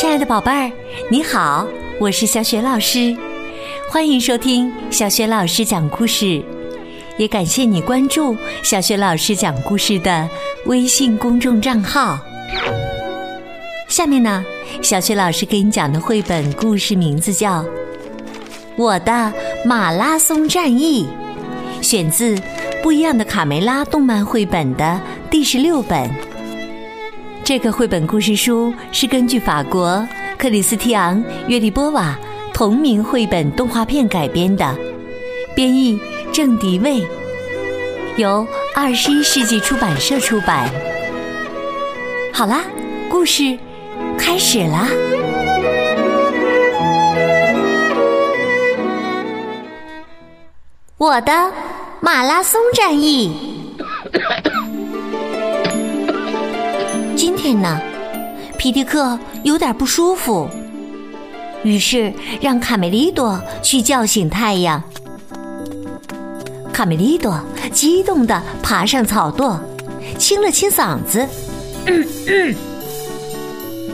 亲爱的宝贝儿，你好，我是小雪老师，欢迎收听小雪老师讲故事，也感谢你关注小雪老师讲故事的微信公众账号。下面呢，小雪老师给你讲的绘本故事名字叫《我的马拉松战役》，选自《不一样的卡梅拉》动漫绘本的第十六本。这个绘本故事书是根据法国克里斯蒂昂·约利波瓦同名绘本动画片改编的，编译郑迪卫，由二十一世纪出版社出版。好啦，故事开始啦！我的马拉松战役。今天呢，皮迪克有点不舒服，于是让卡梅利多去叫醒太阳。卡梅利多激动地爬上草垛，清了清嗓子，嗯嗯，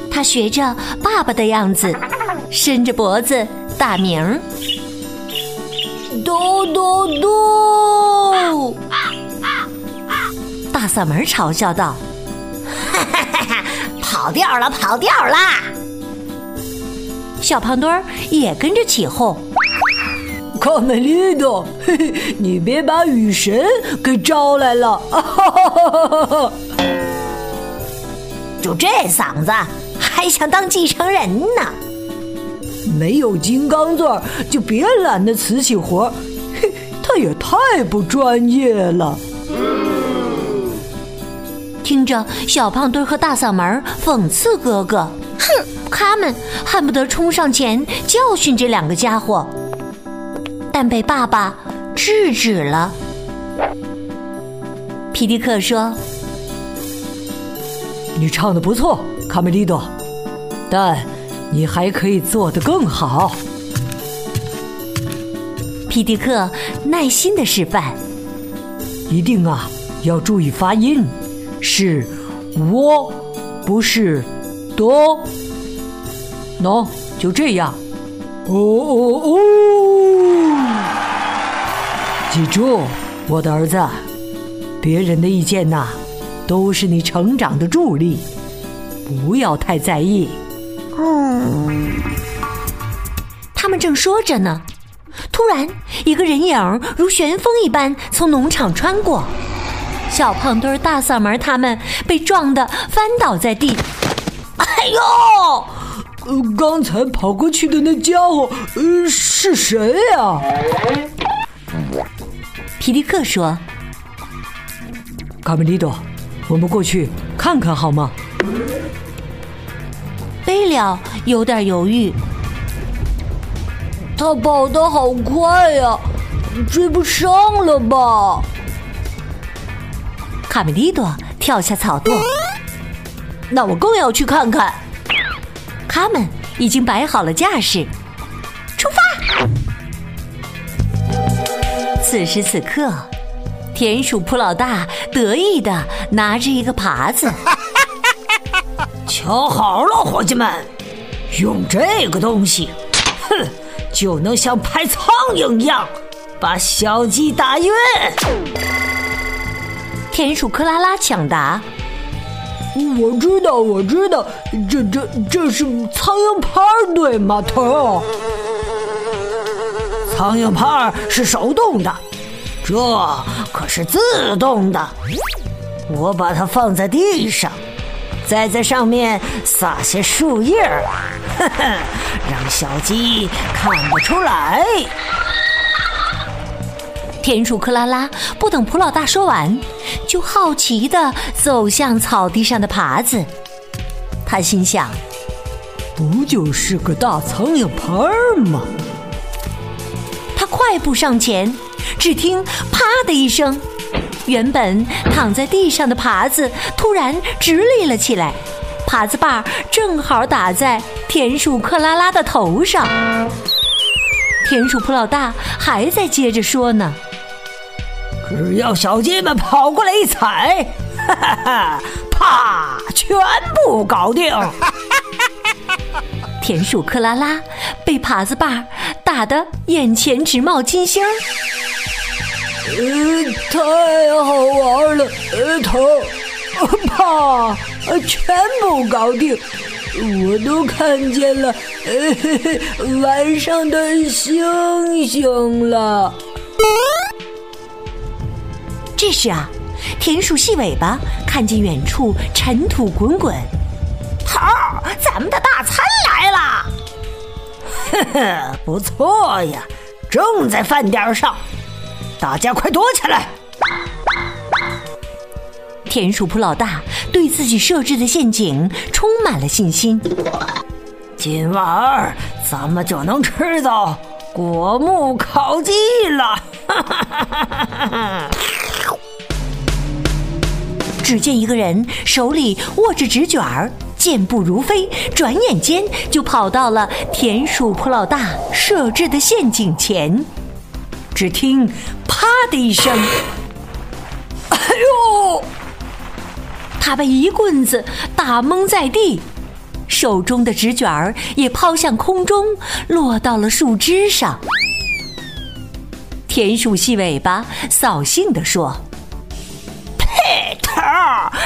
他学着爸爸的样子，伸着脖子打鸣，嘟嘟嘟！大嗓门嘲笑道。跑调了，跑调啦！小胖墩儿也跟着起哄。卡梅利多，嘿嘿，你别把雨神给招来了！就这嗓子，还想当继承人呢？没有金刚钻，就别揽那瓷器活嘿，他也太不专业了。听着小胖墩和大嗓门讽刺哥哥，哼！他们恨不得冲上前教训这两个家伙，但被爸爸制止了。皮迪克说：“你唱的不错，卡梅利多，但你还可以做得更好。”皮迪克耐心的示范：“一定啊，要注意发音。”是，我，不是，多，喏，就这样，哦哦哦！记住，我的儿子，别人的意见呐，都是你成长的助力，不要太在意。嗯，他们正说着呢，突然，一个人影如旋风一般从农场穿过。小胖墩儿、大嗓门他们被撞得翻倒在地。哎呦！呃，刚才跑过去的那家伙，呃，是谁呀？皮迪克说：“卡梅利多，我们过去看看好吗？”贝了有点犹豫。他跑得好快呀，追不上了吧？卡梅利多跳下草垛，那我更要去看看。他们已经摆好了架势，出发。此时此刻，田鼠普老大得意的拿着一个耙子，瞧好了，伙计们，用这个东西，哼，就能像拍苍蝇一样把小鸡打晕。田鼠克拉拉抢答：“我知道，我知道，这这这是苍蝇拍对吗？头，苍蝇拍是手动的，这可是自动的。我把它放在地上，再在上面撒些树叶儿，让小鸡看不出来。”田鼠克拉拉不等普老大说完，就好奇的走向草地上的耙子。他心想：“不就是个大苍蝇拍吗？”他快步上前，只听“啪”的一声，原本躺在地上的耙子突然直立了起来，耙子把正好打在田鼠克拉拉的头上。田鼠普老大还在接着说呢。只要小鸡们跑过来一踩，哈哈哈，啪，全部搞定。田鼠克拉拉被耙子把打得眼前直冒金星儿。呃，太好玩了！呃，头、啪，全部搞定，我都看见了，呃，晚上的星星了。这时啊，田鼠细尾巴看见远处尘土滚滚，头，咱们的大餐来了！呵呵，不错呀，正在饭点上，大家快躲起来！田鼠普老大对自己设置的陷阱充满了信心。今晚儿咱们就能吃到果木烤鸡了！哈哈哈哈哈哈！只见一个人手里握着纸卷儿，健步如飞，转眼间就跑到了田鼠普老大设置的陷阱前。只听“啪”的一声，哎呦！他被一棍子打蒙在地，手中的纸卷儿也抛向空中，落到了树枝上。田鼠细尾巴扫兴地说：“，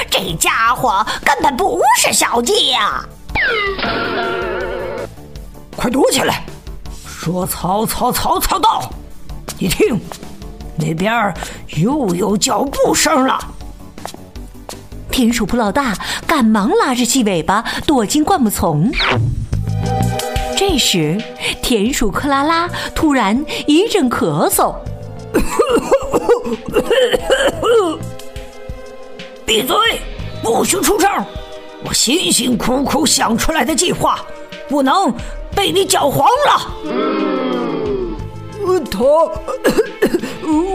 这家伙根本不是小鸡呀！快躲起来！说曹操，曹操到！你听，那边又有脚步声了。”田鼠普老大赶忙拉着细尾巴躲进灌木丛。这时，田鼠克拉拉突然一阵咳嗽，闭嘴，不许出声！我辛辛苦苦想出来的计划，不能被你搅黄了。他，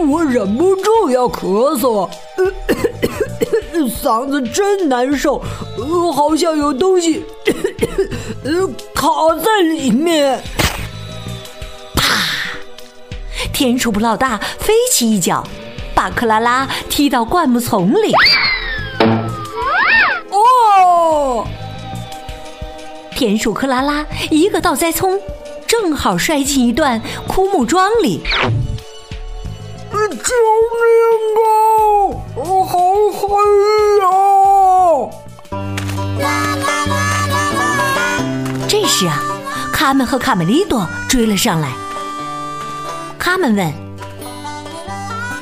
我忍不住要咳嗽。嗓子真难受，呃，好像有东西呃卡在里面。啪！天鼠不老大飞起一脚，把克拉拉踢到灌木丛里。田鼠克拉拉一个倒栽葱，正好摔进一段枯木桩里。救命啊！我好黑呀！这时啊，卡门和卡梅利多追了上来。卡门问：“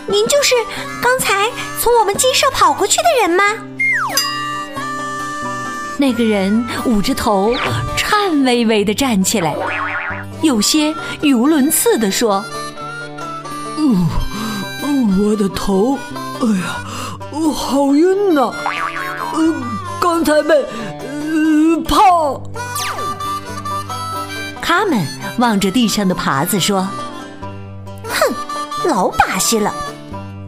您就是刚才从我们鸡舍跑过去的人吗？”那个人捂着头，颤巍巍的站起来，有些语无伦次的说：“嗯。”我的头，哎呀，我好晕呐！呃，刚才被呃泡。卡门望着地上的耙子说：“哼，老把戏了。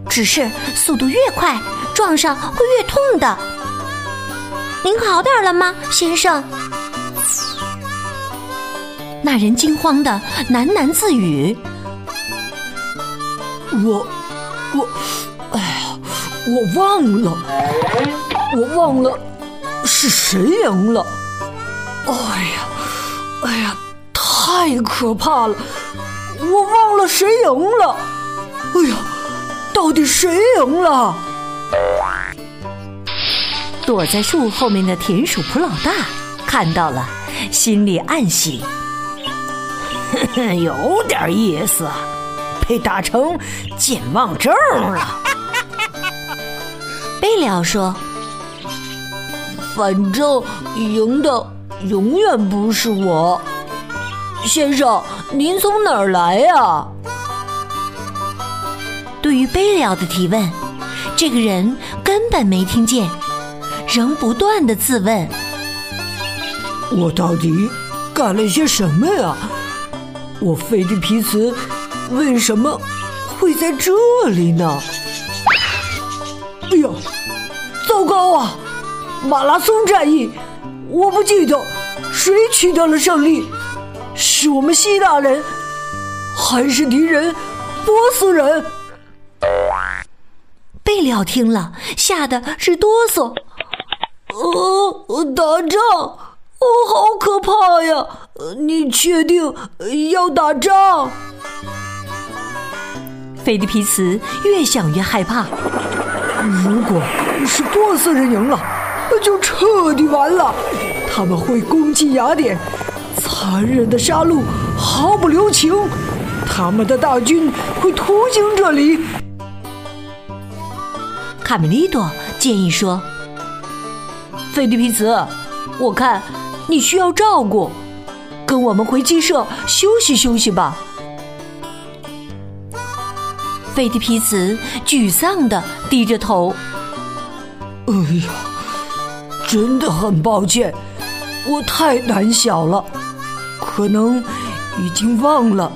只是速度越快，撞上会越痛的。您好点了吗，先生？”那人惊慌的喃喃自语：“我。”我，哎呀，我忘了，我忘了是谁赢了。哎呀，哎呀，太可怕了！我忘了谁赢了。哎呀，到底谁赢了？躲在树后面的田鼠普老大看到了，心里暗喜，有点意思。被打成健忘症了。贝里奥说：“反正赢的永远不是我。”先生，您从哪儿来呀？对于贝里奥的提问，这个人根本没听见，仍不断的自问：“我到底干了些什么呀？我费迪皮茨。”为什么会在这里呢？哎呀，糟糕啊！马拉松战役，我不记得谁取得了胜利，是我们希腊人，还是敌人波斯人？贝里奥听了，吓得直哆嗦。呃，打仗，哦，好可怕呀！你确定要打仗？菲利皮茨越想越害怕。如果是波斯人赢了，那就彻底完了。他们会攻击雅典，残忍的杀戮毫不留情。他们的大军会途经这里。卡梅利多建议说：“菲利皮茨，我看你需要照顾，跟我们回鸡舍休息休息吧。”菲利皮茨沮丧的低着头。哎呀，真的很抱歉，我太胆小了，可能已经忘了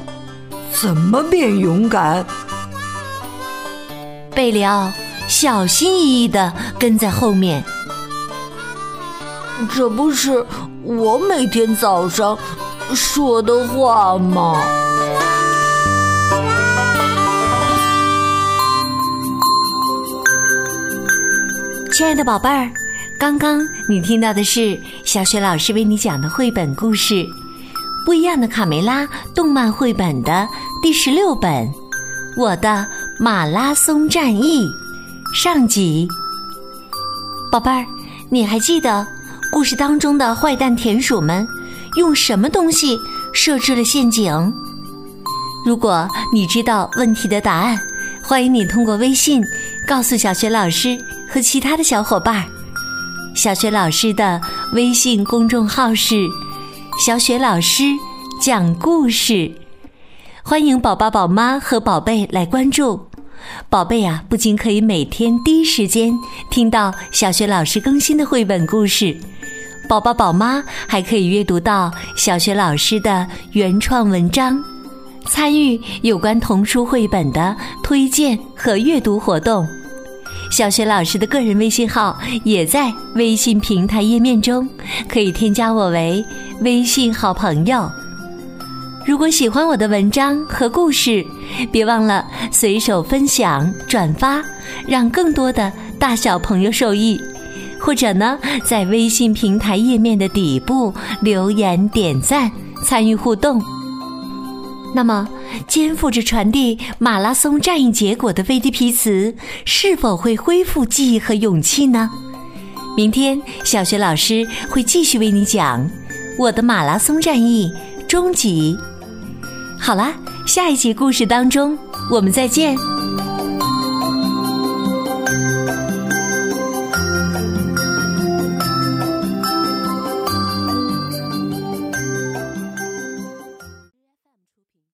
怎么变勇敢。贝里奥小心翼翼的跟在后面。这不是我每天早上说的话吗？亲爱的宝贝儿，刚刚你听到的是小雪老师为你讲的绘本故事《不一样的卡梅拉》动漫绘本的第十六本《我的马拉松战役》上集。宝贝儿，你还记得故事当中的坏蛋田鼠们用什么东西设置了陷阱？如果你知道问题的答案，欢迎你通过微信告诉小雪老师。和其他的小伙伴，小雪老师的微信公众号是“小雪老师讲故事”，欢迎宝宝、宝妈和宝贝来关注。宝贝啊，不仅可以每天第一时间听到小雪老师更新的绘本故事，宝宝、宝妈还可以阅读到小学老师的原创文章，参与有关童书绘本的推荐和阅读活动。小学老师的个人微信号也在微信平台页面中，可以添加我为微信好朋友。如果喜欢我的文章和故事，别忘了随手分享转发，让更多的大小朋友受益。或者呢，在微信平台页面的底部留言点赞，参与互动。那么，肩负着传递马拉松战役结果的菲迪皮茨，是否会恢复记忆和勇气呢？明天，小学老师会继续为你讲我的马拉松战役终极。好啦，下一集故事当中，我们再见。